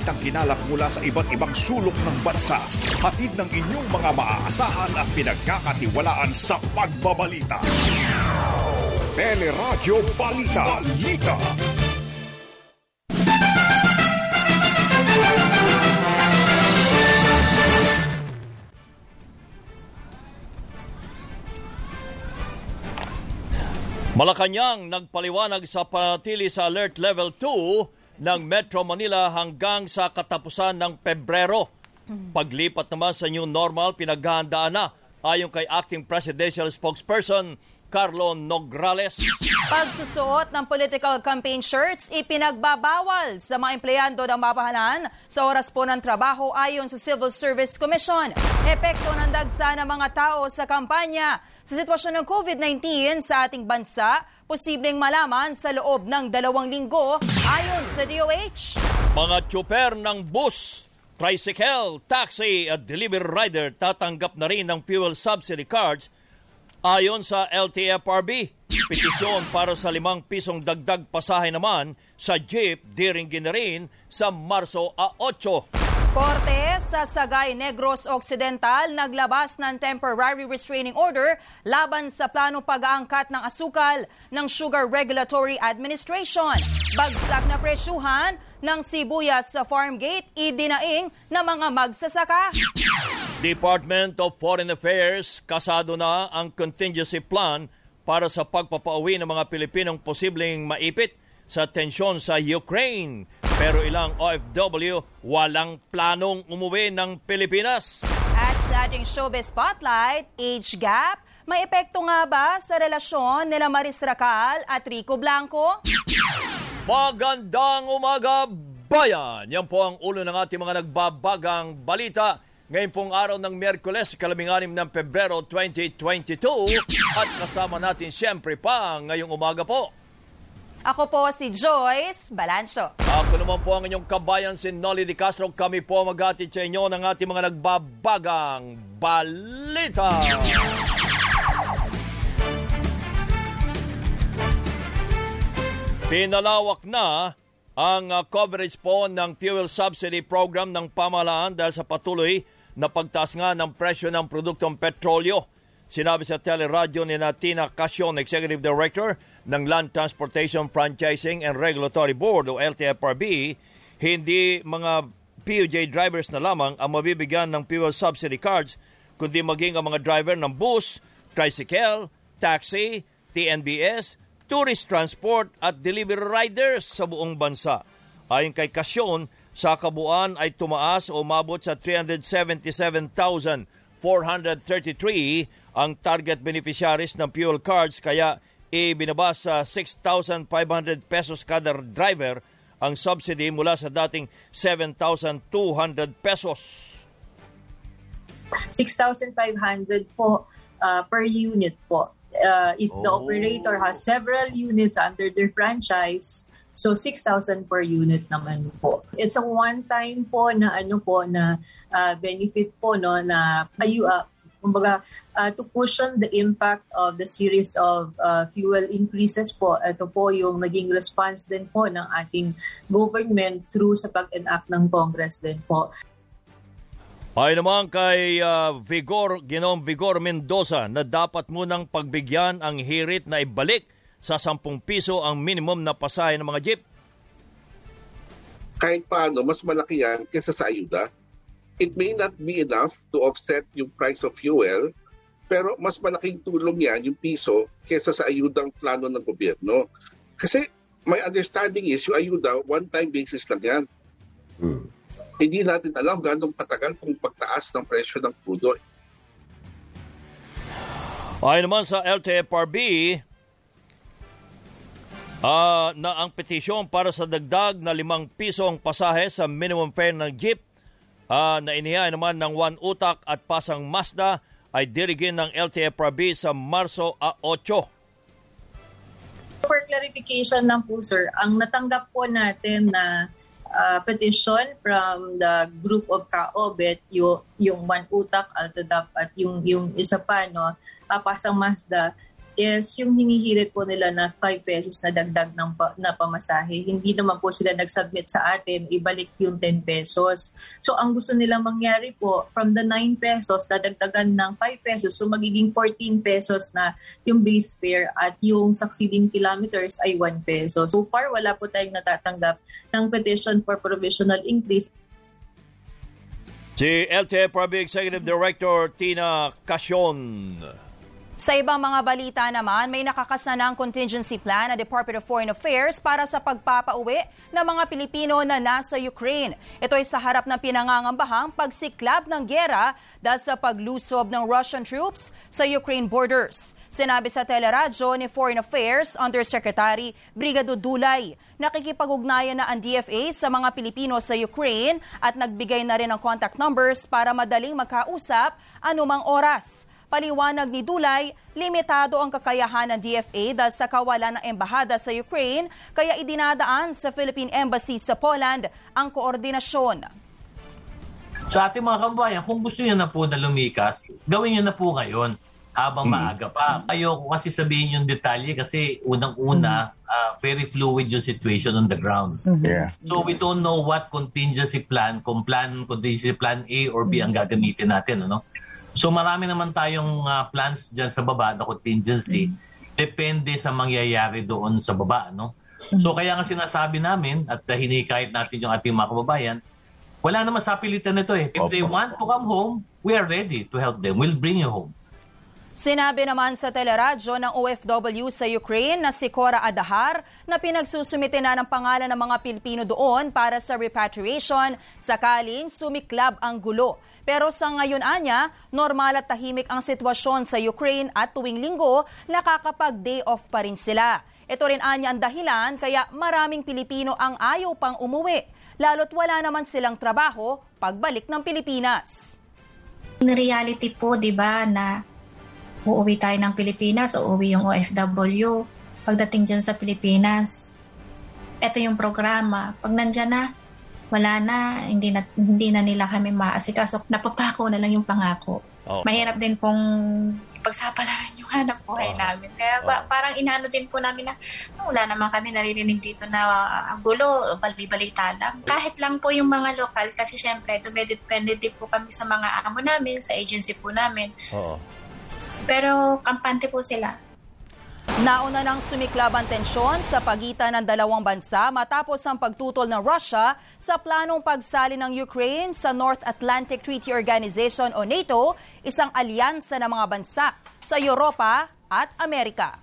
balitang hinalak mula sa iba't ibang sulok ng bansa. Hatid ng inyong mga maaasahan at pinagkakatiwalaan sa pagbabalita. Teleradyo Balita. Balita. Malacanang nagpaliwanag sa panatili sa Alert Level 2 ng Metro Manila hanggang sa katapusan ng Pebrero. Paglipat naman sa new normal, pinaghahandaan na ayon kay Acting Presidential Spokesperson Carlo Nograles. Pagsusuot ng political campaign shirts ipinagbabawal sa mga empleyado ng mapahalan sa oras po ng trabaho ayon sa Civil Service Commission. Epekto ng dagsa ng mga tao sa kampanya sa sitwasyon ng COVID-19 sa ating bansa, posibleng malaman sa loob ng dalawang linggo ayon sa DOH. Mga tsuper ng bus, tricycle, taxi at delivery rider tatanggap na rin ng fuel subsidy cards ayon sa LTFRB. Petisyon para sa limang pisong dagdag pasahe naman sa jeep diringgin na rin sa Marso a 8. Korte sa Sagay Negros Occidental naglabas ng temporary restraining order laban sa planong pag-aangkat ng asukal ng Sugar Regulatory Administration. Bagsak na presyuhan ng sibuyas sa farm gate idinaing ng mga magsasaka. Department of Foreign Affairs kasado na ang contingency plan para sa pagpapauwi ng mga Pilipinong posibleng maipit sa tensyon sa Ukraine. Pero ilang OFW walang planong umuwi ng Pilipinas. At sa ating showbiz spotlight, age gap, may epekto nga ba sa relasyon nila Maris Racal at Rico Blanco? Magandang umaga, bayan! Yan po ang ulo ng ating mga nagbabagang balita. Ngayon pong araw ng Miyerkules, kalabing-anim ng Pebrero 2022 at kasama natin siyempre pa ngayong umaga po ako po si Joyce Balancho. Ako naman po ang inyong kabayan si Nolly Di Castro. Kami po maghatid sa inyo ng ating mga nagbabagang balita. Pinalawak na ang uh, coverage po ng fuel subsidy program ng pamahalaan dahil sa patuloy na pagtaas nga ng presyo ng produktong petrolyo. Sinabi sa teleradyo ni Natina Casyon, Executive Director ng Land Transportation Franchising and Regulatory Board o LTFRB, hindi mga PUJ drivers na lamang ang mabibigyan ng fuel subsidy cards, kundi maging ang mga driver ng bus, tricycle, taxi, TNBS, tourist transport at delivery riders sa buong bansa. Ayon kay Kasyon, sa kabuuan ay tumaas o umabot sa 377,433 ang target beneficiaries ng fuel cards kaya ibinaba sa 6,500 pesos kada driver ang subsidy mula sa dating 7,200 pesos. 6,500 po uh, per unit po. Uh, if oh. the operator has several units under their franchise, So 6,000 per unit naman po. It's a one-time po na ano po na uh, benefit po no na ayu uh, kumbaga uh, to cushion the impact of the series of uh, fuel increases po ito po yung naging response din po ng ating government through sa pag-enact ng Congress din po. Ay naman kay uh, Vigor, Ginom Vigor Mendoza na dapat munang pagbigyan ang hirit na ibalik sa 10 piso ang minimum na pasahe ng mga jeep. Kahit paano, mas malaki yan kaysa sa ayuda it may not be enough to offset yung price of fuel, pero mas malaking tulong yan, yung piso, kesa sa ayudang plano ng gobyerno. Kasi my understanding is, yung ayuda, one-time basis lang yan. Hmm. Hindi natin alam ganong katagal kung pagtaas ng presyo ng crudo. Ayon naman sa LTFRB, uh, na ang petisyon para sa dagdag na limang piso ang pasahe sa minimum fare ng jeep uh, na inihay naman ng Juan Utak at Pasang Mazda ay dirigin ng LTFRB sa Marso 8. For clarification lang po sir, ang natanggap po natin na uh, petition from the group of Kaobet, yung, yung Juan Utak, Altodap at yung, yung isa pa, no, uh, Pasang Mazda, is yung hinihirit po nila na 5 pesos na dagdag ng pa, na pamasahe. Hindi naman po sila nag-submit sa atin, ibalik yung 10 pesos. So ang gusto nilang mangyari po, from the 9 pesos, dadagdagan ng 5 pesos, so magiging 14 pesos na yung base fare at yung succeeding kilometers ay 1 peso. So far, wala po tayong natatanggap ng petition for provisional increase. Si LTFRB Executive Director Tina Casyon. Sa ibang mga balita naman, may nakakasanang contingency plan na Department of Foreign Affairs para sa pagpapauwi ng mga Pilipino na nasa Ukraine. Ito ay sa harap ng pinangangambahang pagsiklab ng gera dahil sa paglusob ng Russian troops sa Ukraine borders. Sinabi sa teleradyo ni Foreign Affairs Undersecretary Brigado Dulay, nakikipag-ugnayan na ang DFA sa mga Pilipino sa Ukraine at nagbigay na rin ng contact numbers para madaling magkausap anumang oras. Paliwanag ni Dulay, limitado ang kakayahan ng DFA dahil sa kawalan ng embahada sa Ukraine, kaya idinadaan sa Philippine Embassy sa Poland ang koordinasyon. Sa ating mga kabayan, kung gusto niyo na po na lumikas, gawin niyo na po ngayon habang hmm. maaga pa. Ayoko kasi sabihin yung detalye kasi unang-una, hmm. uh, very fluid yung situation on the ground. Mm-hmm. Yeah. So we don't know what contingency plan, kung plan, contingency plan A or B ang gagamitin natin. Ano? So marami naman tayong uh, plans dyan sa baba na contingency. Mm-hmm. Depende sa mangyayari doon sa baba. No? Mm-hmm. So kaya nga sinasabi namin at uh, hinikayat natin yung ating mga kababayan, wala naman sa pilitan nito eh. If they want to come home, we are ready to help them. We'll bring you home. Sinabi naman sa teleradyo ng OFW sa Ukraine na si Cora Adahar na pinagsusumite na ng pangalan ng mga Pilipino doon para sa repatriation sakaling sumiklab ang gulo. Pero sa ngayon anya, normal at tahimik ang sitwasyon sa Ukraine at tuwing linggo, nakakapag-day off pa rin sila. Ito rin anya ang dahilan kaya maraming Pilipino ang ayaw pang umuwi, lalo't wala naman silang trabaho pagbalik ng Pilipinas. In reality po, di ba, na uuwi tayo ng Pilipinas, uuwi yung OFW. Pagdating dyan sa Pilipinas, ito yung programa. Pag nandyan na, wala na, hindi na, hindi na nila kami maasikaso. Napapako na lang yung pangako. Okay. Mahirap din pong pagsapalaran yung hanap buhay oh. namin. Kaya oh. parang inaano din po namin na wala naman kami naririnig dito na uh, gulo, bali-balita lang. Kahit lang po yung mga lokal, kasi syempre, dumedepende din po kami sa mga amo namin, sa agency po namin. Oo. Pero kampante po sila. Nauna nang sumiklab ang tensyon sa pagitan ng dalawang bansa matapos ang pagtutol ng Russia sa planong pagsali ng Ukraine sa North Atlantic Treaty Organization o NATO, isang alyansa ng mga bansa sa Europa at Amerika.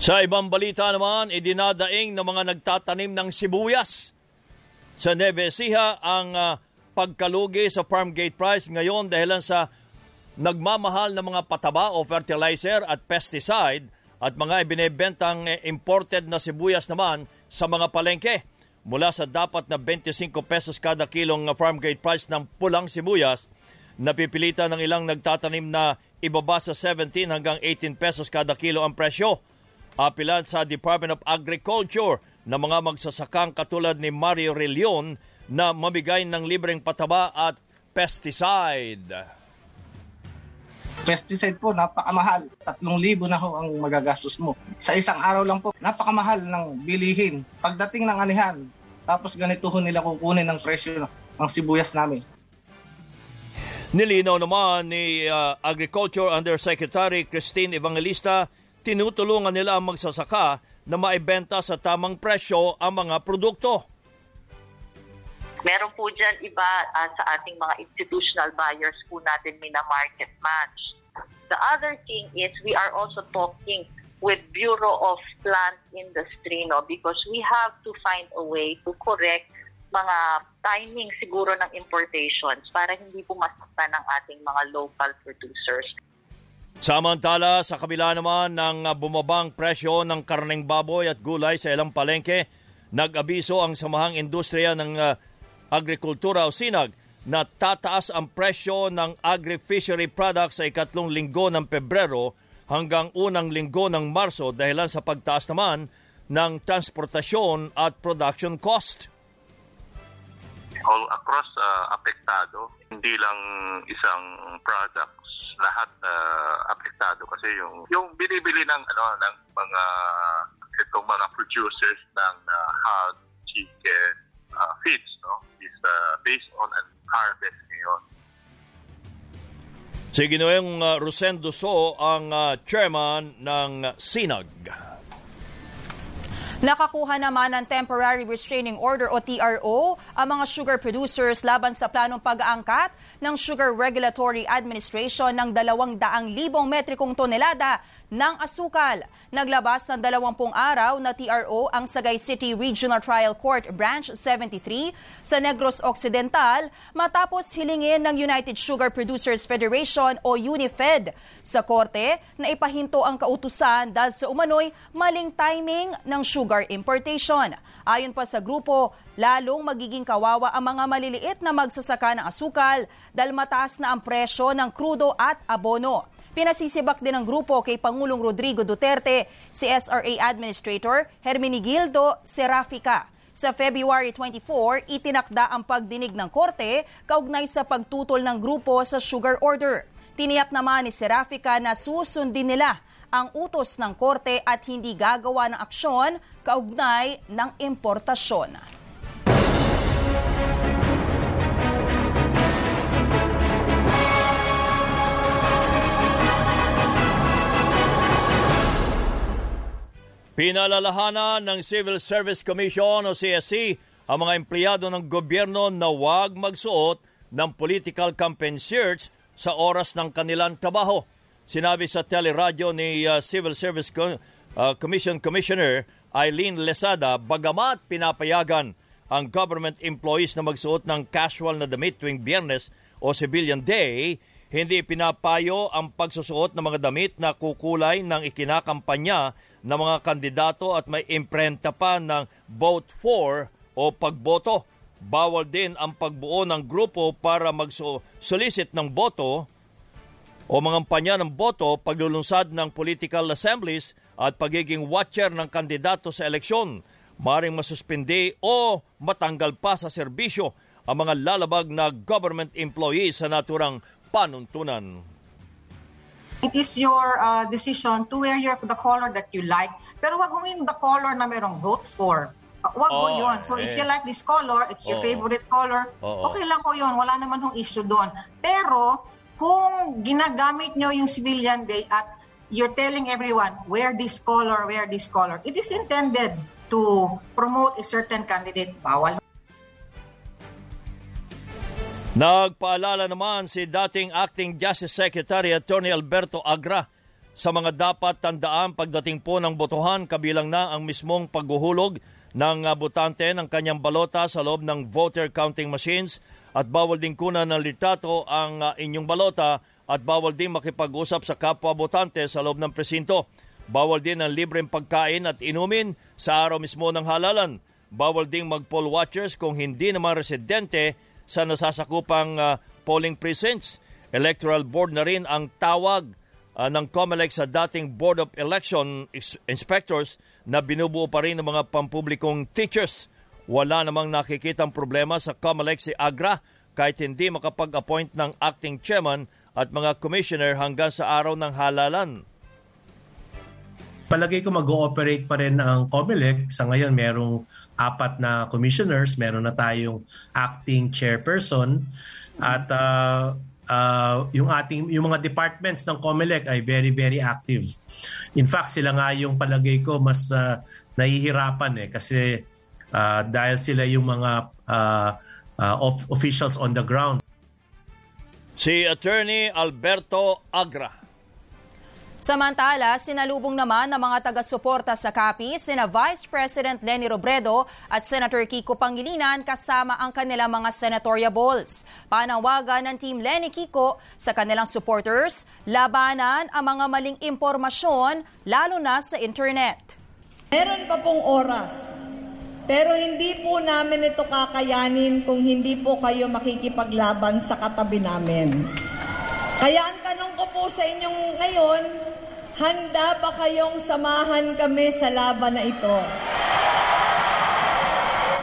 Sa ibang balita naman, idinadaing ng mga nagtatanim ng sibuyas. Sa Nevesia ang uh, pagkalugi sa farm gate price ngayon dahil sa nagmamahal ng mga pataba o fertilizer at pesticide at mga ibinebentang imported na sibuyas naman sa mga palengke. Mula sa dapat na 25 pesos kada kilong farm gate price ng pulang sibuyas, napipilitan ng ilang nagtatanim na ibaba sa 17 hanggang 18 pesos kada kilo ang presyo. Apilan sa Department of Agriculture na mga magsasakang katulad ni Mario Relion na mabigay ng libreng pataba at pesticide pesticide po, napakamahal. 3,000 na ho ang magagastos mo. Sa isang araw lang po, napakamahal ng bilihin. Pagdating ng anihan, tapos ganito ho nila kukunin ng presyo ng sibuyas namin. Nilinaw naman ni uh, Agriculture Undersecretary Christine Evangelista, tinutulungan nila ang magsasaka na maibenta sa tamang presyo ang mga produkto. Meron po dyan iba uh, sa ating mga institutional buyers po natin may na market match. The other thing is we are also talking with Bureau of Plant Industry no because we have to find a way to correct mga timing siguro ng importations para hindi po masaktan ng ating mga local producers. Samantala, sa kabila naman ng bumabang presyo ng karneng baboy at gulay sa ilang palengke, nag-abiso ang samahang industriya ng uh, Agrikultura o SINAG na tataas ang presyo ng agri-fishery products sa ikatlong linggo ng Pebrero hanggang unang linggo ng Marso dahilan sa pagtaas naman ng transportasyon at production cost. all across uh, apektado, hindi lang isang products lahat uh, apektado kasi yung yung binibili ng ano ng mga itong mga producers ng uh, hog, chicken, based on an harvest ngayon. Si Ginoong uh, Rosendo So ang uh, chairman ng SINAG. Nakakuha naman ng Temporary Restraining Order o TRO ang mga sugar producers laban sa planong pag-aangkat ng Sugar Regulatory Administration ng 200,000 metrikong tonelada ng asukal. Naglabas ng 20 araw na TRO ang Sagay City Regional Trial Court Branch 73 sa Negros Occidental matapos hilingin ng United Sugar Producers Federation o UNIFED sa korte na ipahinto ang kautusan dahil sa umano'y maling timing ng sugar importation. Ayon pa sa grupo, lalong magiging kawawa ang mga maliliit na magsasaka ng asukal dahil mataas na ang presyo ng krudo at abono. Pinasisibak din ng grupo kay Pangulong Rodrigo Duterte si SRA Administrator Hermenigildo Serafica. Sa February 24, itinakda ang pagdinig ng korte kaugnay sa pagtutol ng grupo sa sugar order. Tiniyak naman ni Serafica na susundin nila ang utos ng korte at hindi gagawa ng aksyon kaugnay ng importasyon. Pinalalahanan ng Civil Service Commission o CSC ang mga empleyado ng gobyerno na huwag magsuot ng political campaign shirts sa oras ng kanilang trabaho. Sinabi sa teleradyo ni uh, Civil Service Co- uh, Commission Commissioner Eileen Lesada bagamat pinapayagan ang government employees na magsuot ng casual na damit tuwing biyernes o civilian day, hindi pinapayo ang pagsusuot ng mga damit na kukulay ng ikinakampanya ng mga kandidato at may imprenta pa ng vote for o pagboto. Bawal din ang pagbuo ng grupo para mag-solicit ng boto o mga panya ng boto, paglulunsad ng political assemblies at pagiging watcher ng kandidato sa eleksyon. Maring masuspindi o matanggal pa sa serbisyo ang mga lalabag na government employees sa naturang panuntunan. It is your uh, decision to wear your the color that you like. Pero wag mong yung the color na merong vote for. Uh, wag mo Oh, yun. So eh. if you like this color, it's your Oo. favorite color, Oo. okay lang po yun. Wala naman hong issue doon. Pero kung ginagamit nyo yung civilian day at you're telling everyone, wear this color, wear this color, it is intended to promote a certain candidate. Bawal Nagpaalala naman si dating Acting Justice Secretary Attorney Alberto Agra sa mga dapat tandaan pagdating po ng botohan kabilang na ang mismong paghuhulog ng botante ng kanyang balota sa loob ng voter counting machines at bawal din kunan ng litrato ang uh, inyong balota at bawal din makipag-usap sa kapwa botante sa loob ng presinto. Bawal din ang libreng pagkain at inumin sa araw mismo ng halalan. Bawal ding mag-poll watchers kung hindi naman residente sa nasasakupang uh, polling precincts. Electoral Board na rin ang tawag uh, ng COMELEC sa dating Board of Election Inspectors na binubuo pa rin ng mga pampublikong teachers. Wala namang nakikitang problema sa COMELEC si Agra kahit hindi makapag-appoint ng acting chairman at mga commissioner hanggang sa araw ng halalan. Palagay ko mag-ooperate pa rin ang COMELEC. Sa ngayon, merong apat na commissioners, meron na tayong acting chairperson at uh, uh, yung ating yung mga departments ng COMELEC ay very very active. In fact, sila nga yung palagay ko mas uh, nahihirapan eh kasi uh, dahil sila yung mga uh, uh, of- officials on the ground. Si Attorney Alberto Agra. Samantala, sinalubong naman ng mga taga-suporta sa KAPI sina Vice President Lenny Robredo at Senator Kiko Pangilinan kasama ang kanilang mga senatorial balls. Panawagan ng Team Lenny Kiko sa kanilang supporters, labanan ang mga maling impormasyon lalo na sa internet. Meron pa pong oras, pero hindi po namin ito kakayanin kung hindi po kayo makikipaglaban sa katabi namin. Kaya ang tanong ko po sa inyong ngayon, handa ba kayong samahan kami sa laban na ito?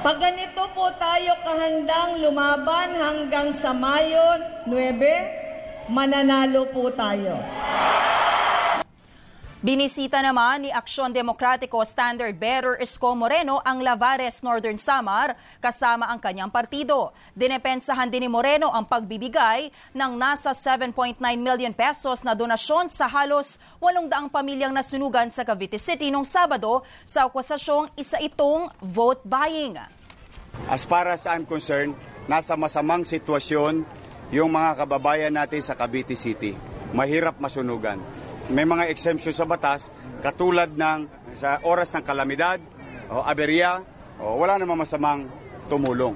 Pag ganito po tayo kahandang lumaban hanggang sa Mayo 9, mananalo po tayo. Binisita naman ni Aksyon Demokratiko Standard Bearer Isko Moreno ang Lavares Northern Samar kasama ang kanyang partido. Dinepensahan din ni Moreno ang pagbibigay ng nasa 7.9 million pesos na donasyon sa halos 800 pamilyang nasunugan sa Cavite City noong Sabado sa akusasyong isa itong vote buying. As far as I'm concerned, nasa masamang sitwasyon yung mga kababayan natin sa Cavite City. Mahirap masunugan may mga exemption sa batas katulad ng sa oras ng kalamidad o aberya o wala namang masamang tumulong.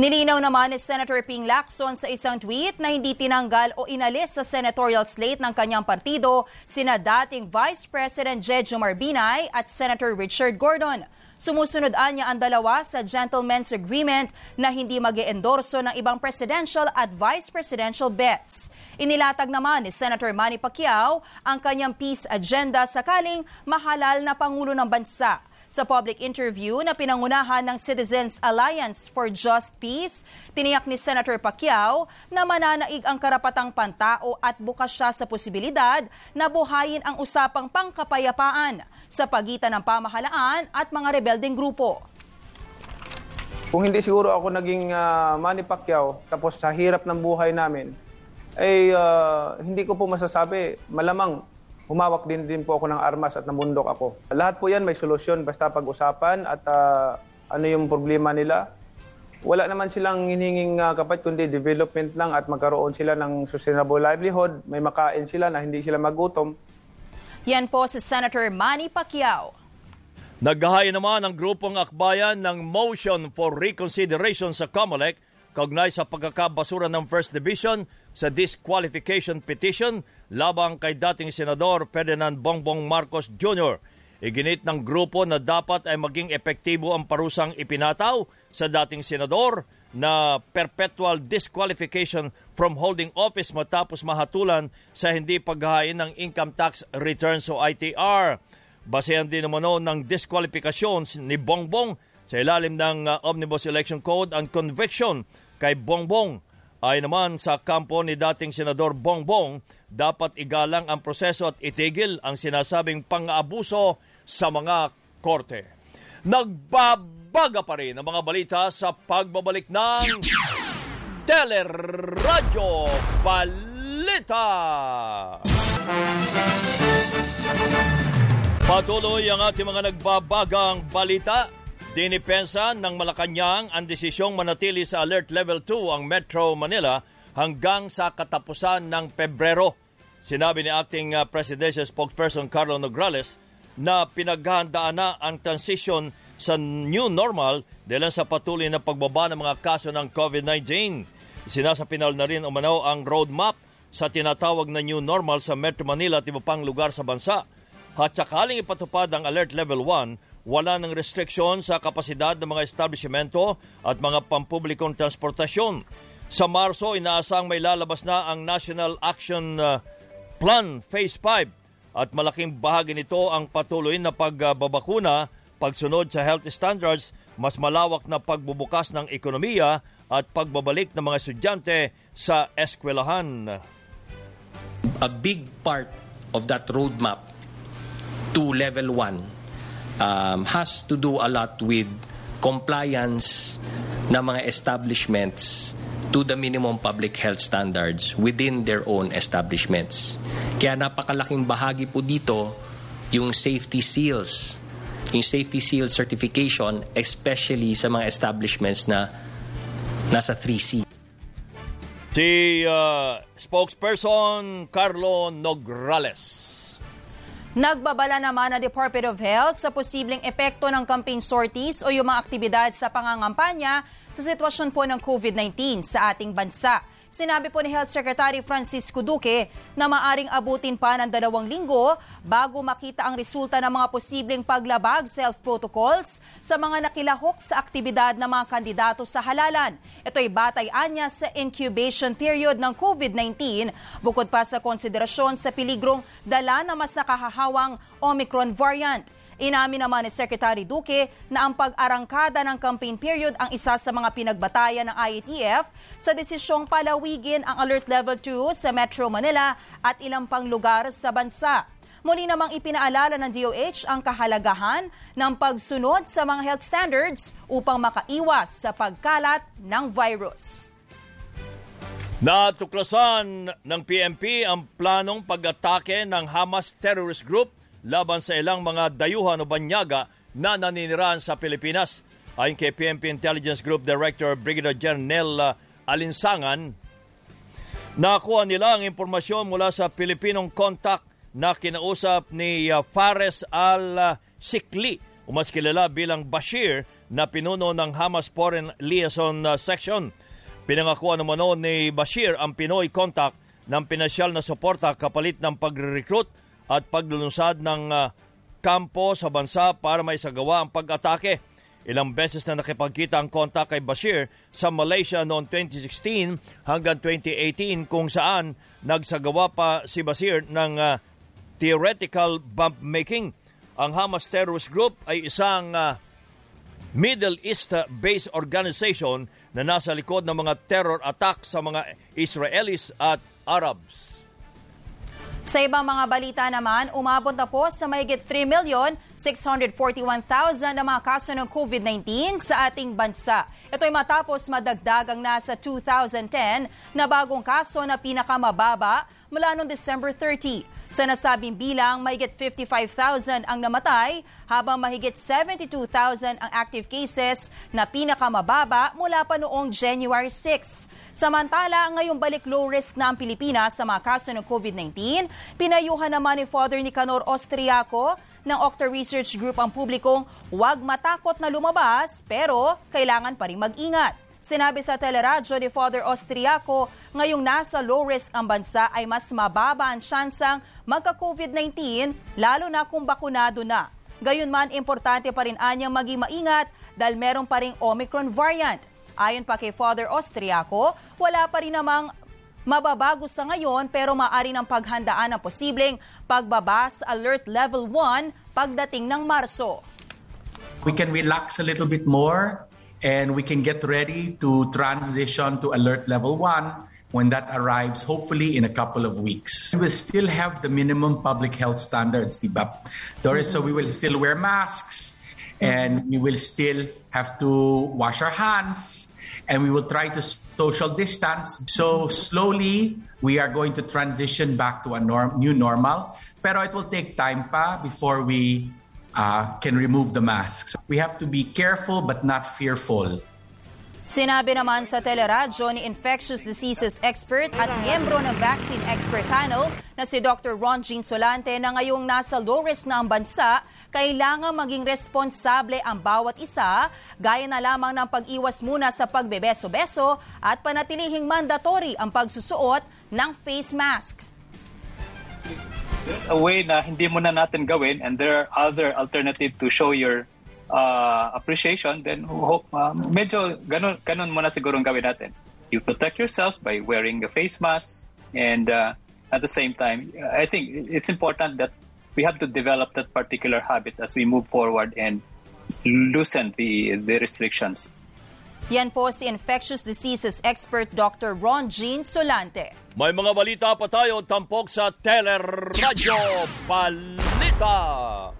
Nilinaw naman ni Senator Ping Lacson sa isang tweet na hindi tinanggal o inalis sa senatorial slate ng kanyang partido sina dating Vice President Jejo Marbinay at Senator Richard Gordon. Sumusunod anya ang dalawa sa gentleman's agreement na hindi mag endorso ng ibang presidential at vice presidential bets. Inilatag naman ni Senator Manny Pacquiao ang kanyang peace agenda sakaling mahalal na Pangulo ng Bansa. Sa public interview na pinangunahan ng Citizens Alliance for Just Peace, tiniyak ni Senator Pacquiao na mananaig ang karapatang pantao at bukas siya sa posibilidad na buhayin ang usapang pangkapayapaan sa pagitan ng pamahalaan at mga rebelding grupo. Kung hindi siguro ako naging uh, Manny Pacquiao, tapos sa hirap ng buhay namin, ay uh, hindi ko po masasabi, malamang humawak din din po ako ng armas at namundok ako. Lahat po yan may solusyon basta pag-usapan at uh, ano yung problema nila. Wala naman silang hininging uh, kapat kundi development lang at magkaroon sila ng sustainable livelihood. May makain sila na hindi sila magutom. Yan po si Senator Manny Pacquiao. Naghahain naman ang grupong akbayan ng motion for reconsideration sa COMELEC kaugnay sa pagkakabasura ng First Division sa disqualification petition labang kay dating Senador Ferdinand Bongbong Marcos Jr. Iginit ng grupo na dapat ay maging epektibo ang parusang ipinataw sa dating senador na perpetual disqualification from holding office matapos mahatulan sa hindi paghahain ng income tax returns o ITR. Basehan din naman ng disqualification ni Bongbong sa ilalim ng uh, Omnibus Election Code ang conviction kay Bongbong ay naman sa kampo ni dating Senador Bongbong, dapat igalang ang proseso at itigil ang sinasabing pang-aabuso sa mga korte. Nagbabaga pa rin ang mga balita sa pagbabalik ng Teleradyo Balita! Patuloy ang ating mga nagbabagang balita Dinipensa ng Malacanang ang desisyong manatili sa Alert Level 2 ang Metro Manila hanggang sa katapusan ng Pebrero. Sinabi ni Acting uh, Presidential Spokesperson Carlo Nograles na pinaghahandaan na ang transition sa new normal dahil sa patuloy na pagbaba ng mga kaso ng COVID-19. Sinasapinal na rin umanaw ang roadmap sa tinatawag na new normal sa Metro Manila at iba pang lugar sa bansa. At sakaling ipatupad ang Alert Level 1, wala ng restriksyon sa kapasidad ng mga establishmento at mga pampublikong transportasyon. Sa Marso, inaasang may lalabas na ang National Action uh, Plan Phase 5 at malaking bahagi nito ang patuloy na pagbabakuna, pagsunod sa health standards, mas malawak na pagbubukas ng ekonomiya at pagbabalik ng mga estudyante sa eskwelahan. A big part of that roadmap to level 1 um, has to do a lot with compliance ng mga establishments to the minimum public health standards within their own establishments. Kaya napakalaking bahagi po dito yung safety seals, yung safety seal certification, especially sa mga establishments na nasa 3C. Si uh, spokesperson Carlo Nograles. Nagbabala naman ang Department of Health sa posibleng epekto ng campaign sorties o yung mga aktibidad sa pangangampanya sa sitwasyon po ng COVID-19 sa ating bansa. Sinabi po ni Health Secretary Francisco Duque na maaring abutin pa ng dalawang linggo bago makita ang resulta ng mga posibleng paglabag sa health protocols sa mga nakilahok sa aktibidad ng mga kandidato sa halalan. Ito'y batay-an niya sa incubation period ng COVID-19 bukod pa sa konsiderasyon sa piligrong dala na mas nakahahawang Omicron variant. Inamin naman ni Secretary Duque na ang pag-arangkada ng campaign period ang isa sa mga pinagbatayan ng IATF sa desisyong palawigin ang Alert Level 2 sa Metro Manila at ilang pang lugar sa bansa. Muli namang ipinaalala ng DOH ang kahalagahan ng pagsunod sa mga health standards upang makaiwas sa pagkalat ng virus. Natuklasan ng PMP ang planong pag-atake ng Hamas terrorist group laban sa ilang mga dayuhan o banyaga na naninirahan sa Pilipinas. Ayon kay PMP Intelligence Group Director Brigadier General Alinsangan, nakuha nila ang impormasyon mula sa Pilipinong contact na kinausap ni uh, Fares al-Sikli, o mas kilala bilang Bashir, na pinuno ng Hamas Foreign Liaison uh, Section. Pinangakuan naman ni Bashir ang Pinoy contact ng pinasyal na suporta kapalit ng pagre-recruit at paglulunsad ng uh, kampo sa bansa para may sagawa ang pag-atake. Ilang beses na nakipagkita ang kontak kay Bashir sa Malaysia noong 2016 hanggang 2018 kung saan nagsagawa pa si Bashir ng uh, theoretical bomb making. Ang Hamas terrorist group ay isang uh, Middle East-based organization na nasa likod ng mga terror attack sa mga Israelis at Arabs. Sa ibang mga balita naman, umabot na po sa mahigit 3,641,000 na mga kaso ng COVID-19 sa ating bansa. Ito ay matapos madagdagang nasa 2,010 na bagong kaso na pinakamababa mula noong December 30. Sa nasabing bilang, mahigit 55,000 ang namatay habang mahigit 72,000 ang active cases na pinakamababa mula pa noong January 6. Samantala, ngayong balik low risk na ang Pilipinas sa mga kaso ng COVID-19, pinayuhan naman ni Father Nicanor Austriaco ng Octa Research Group ang publikong huwag matakot na lumabas pero kailangan pa rin mag-ingat. Sinabi sa teleradyo ni Father Austriaco, ngayong nasa low risk ang bansa ay mas mababa ang tsansang magka-COVID-19 lalo na kung bakunado na. Gayunman, importante pa rin anyang maging maingat dahil meron pa ring Omicron variant. Ayon pa kay Father Austriaco, wala pa rin namang mababago sa ngayon pero maaari ng paghandaan ang posibleng pagbaba sa Alert Level 1 pagdating ng Marso. We can relax a little bit more and we can get ready to transition to alert level one when that arrives, hopefully in a couple of weeks. We will still have the minimum public health standards, diba? Doris, so we will still wear masks and we will still have to wash our hands and we will try to social distance. So slowly, we are going to transition back to a norm, new normal. Pero it will take time pa before we uh, can remove the masks. We have to be careful but not fearful. Sinabi naman sa teleradyo ni infectious diseases expert at miyembro ng vaccine expert panel na si Dr. Ron Jean Solante na ngayong nasa low risk na ang bansa, kailangan maging responsable ang bawat isa, gaya na lamang ng pag-iwas muna sa pagbebeso-beso at panatilihing mandatory ang pagsusuot ng face mask. A way na hindi mo na natin gawin and there are other alternative to show your uh, appreciation, then hope, uh, medyo ganun, ganun muna siguro ang gawin natin. You protect yourself by wearing a face mask and uh, at the same time, I think it's important that we have to develop that particular habit as we move forward and loosen the, the restrictions. Yan po si infectious diseases expert Dr. Ron Jean Solante. May mga balita pa tayo tampok sa Teleradyo Balita.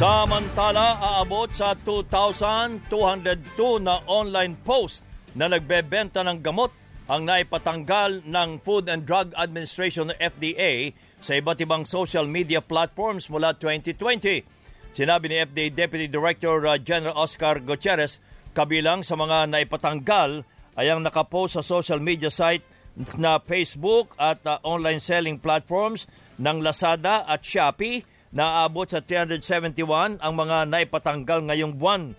Samantala, aabot sa 2,202 na online post na nagbebenta ng gamot ang naipatanggal ng Food and Drug Administration FDA sa iba't ibang social media platforms mula 2020. Sinabi ni FDA Deputy Director uh, General Oscar Gutierrez, kabilang sa mga naipatanggal ay ang nakapost sa social media site na Facebook at uh, online selling platforms ng Lazada at Shopee na abot sa 371 ang mga naipatanggal ngayong buwan.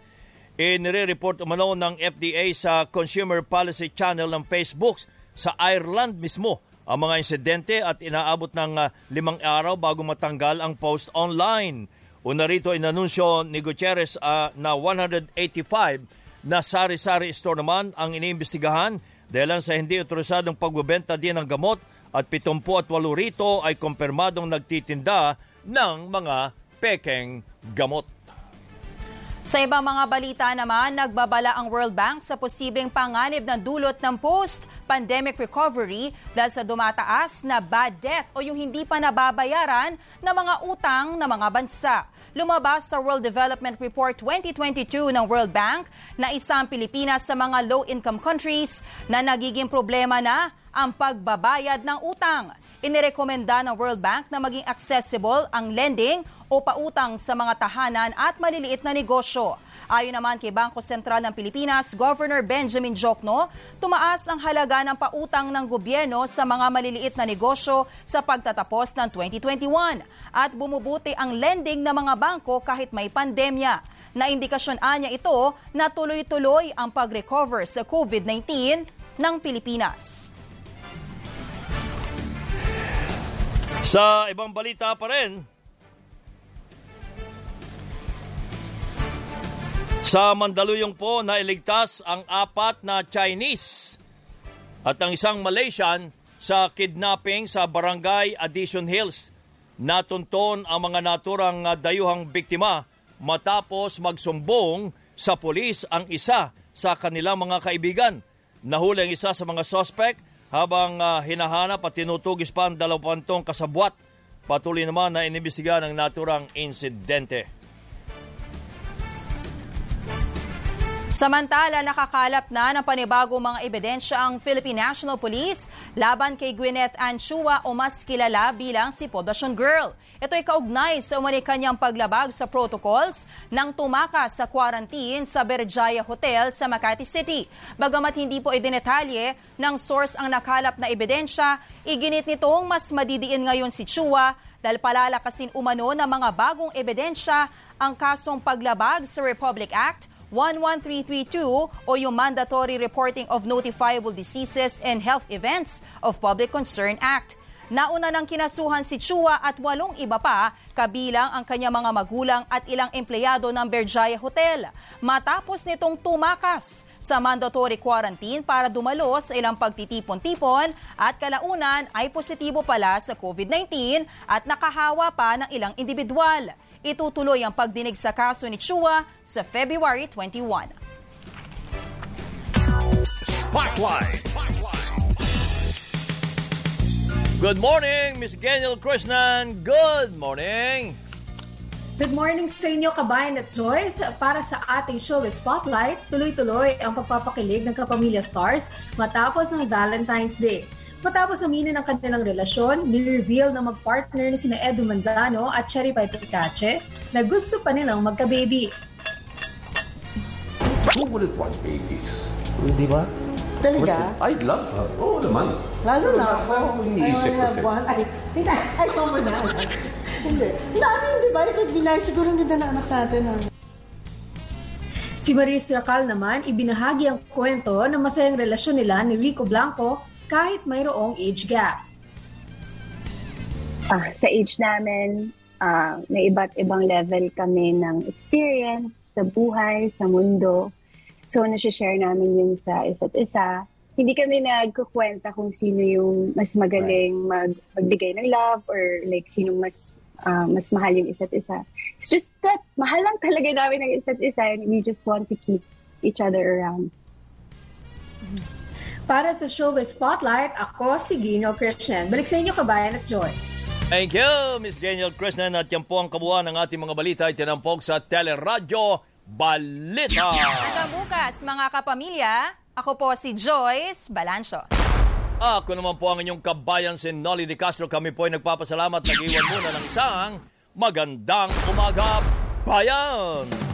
Inire-report umano ng FDA sa Consumer Policy Channel ng Facebook sa Ireland mismo ang mga insidente at inaabot ng uh, limang araw bago matanggal ang post online. Una rito inanunsyo ni Gutierrez uh, na 185 na sari-sari store naman ang iniimbestigahan dahil sa hindi otorisadong pagbebenta din ng gamot at 78 rito ay kumpirmadong nagtitinda ng mga pekeng gamot. Sa ibang mga balita naman, nagbabala ang World Bank sa posibleng panganib na dulot ng post-pandemic recovery dahil sa dumataas na bad debt o yung hindi pa nababayaran na mga utang ng mga bansa. Lumabas sa World Development Report 2022 ng World Bank na isang Pilipinas sa mga low-income countries na nagiging problema na ang pagbabayad ng utang. Inirekomenda ng World Bank na maging accessible ang lending o pautang sa mga tahanan at maliliit na negosyo. Ayon naman kay Bangko Sentral ng Pilipinas, Governor Benjamin Jokno, tumaas ang halaga ng pautang ng gobyerno sa mga maliliit na negosyo sa pagtatapos ng 2021 at bumubuti ang lending ng mga bangko kahit may pandemya. Naindikasyon anya ito na tuloy-tuloy ang pag-recover sa COVID-19 ng Pilipinas. Sa ibang balita pa rin, sa Mandaluyong po nailigtas ang apat na Chinese at ang isang Malaysian sa kidnapping sa Barangay Addition Hills. Natunton ang mga naturang dayuhang biktima matapos magsumbong sa pulis ang isa sa kanilang mga kaibigan. Nahuli ang isa sa mga suspect habang uh, hinahanap at tinutugis pa ang dalawantong kasabwat. Patuloy naman na inimbestiga ng naturang insidente. Samantala, nakakalap na ng panibagong mga ebidensya ang Philippine National Police laban kay Gwyneth Anchua o mas kilala bilang si Poblacion Girl. Ito ay kaugnay sa umani kanyang paglabag sa protocols nang tumakas sa quarantine sa Berjaya Hotel sa Makati City. Bagamat hindi po idinetalye ng source ang nakalap na ebidensya, iginit nitong mas madidiin ngayon si Chua dahil palalakasin umano ng mga bagong ebidensya ang kasong paglabag sa Republic Act 11332 o yung Mandatory Reporting of Notifiable Diseases and Health Events of Public Concern Act. Nauna nang kinasuhan si Chua at walong iba pa, kabilang ang kanyang mga magulang at ilang empleyado ng Berjaya Hotel. Matapos nitong tumakas sa mandatory quarantine para dumalo sa ilang pagtitipon-tipon at kalaunan ay positibo pala sa COVID-19 at nakahawa pa ng ilang individual. Itutuloy ang pagdinig sa kaso ni Chua sa February 21. Spotlight. Good morning, Miss Geniel Krishnan. Good morning. Good morning sa inyo, kabayan at Joyce. Para sa ating show Spotlight, tuloy-tuloy ang pagpapakilig ng Kapamilya Stars matapos ng Valentine's Day. Matapos aminin ang kanilang relasyon, ni-reveal na mag-partner ni sina Edu Manzano at Cherry Pie Picache na gusto pa nilang magka-baby. Who wouldn't want babies? Di ba? Talaga? I'd love her. Oo naman. Lalo na ako. I iniisip kasi. one. Ay, hindi. Ay, tama na. Hindi. Dami, di ba? It would be nice. Siguro ang ganda na anak natin. ah. Si Maris Racal naman, ibinahagi ang kwento ng masayang relasyon nila ni Rico Blanco kahit mayroong age gap. Ah, sa age namin, ah, may iba't ibang level kami ng experience sa buhay, sa mundo. So, nasi-share namin yun sa isa't isa. Hindi kami nagkukwenta kung sino yung mas magaling mag, magbigay ng love or like sino mas ah, mas mahal yung isa't isa. It's just that mahal lang talaga namin ng isa't isa and we just want to keep each other around. Para sa show Spotlight, ako si Gino Krishnan. Balik sa inyo, kabayan at Joyce. Thank you, Miss Geniel Krishnan. At yan po ang kabuuan ng ating mga balita ay tinampok sa Teleradyo Balita. Hanggang bukas, mga kapamilya, ako po si Joyce Balancho. Ako naman po ang inyong kabayan si Nolly De Castro. Kami po ay nagpapasalamat. Nag-iwan muna ng isang magandang umaga, bayan!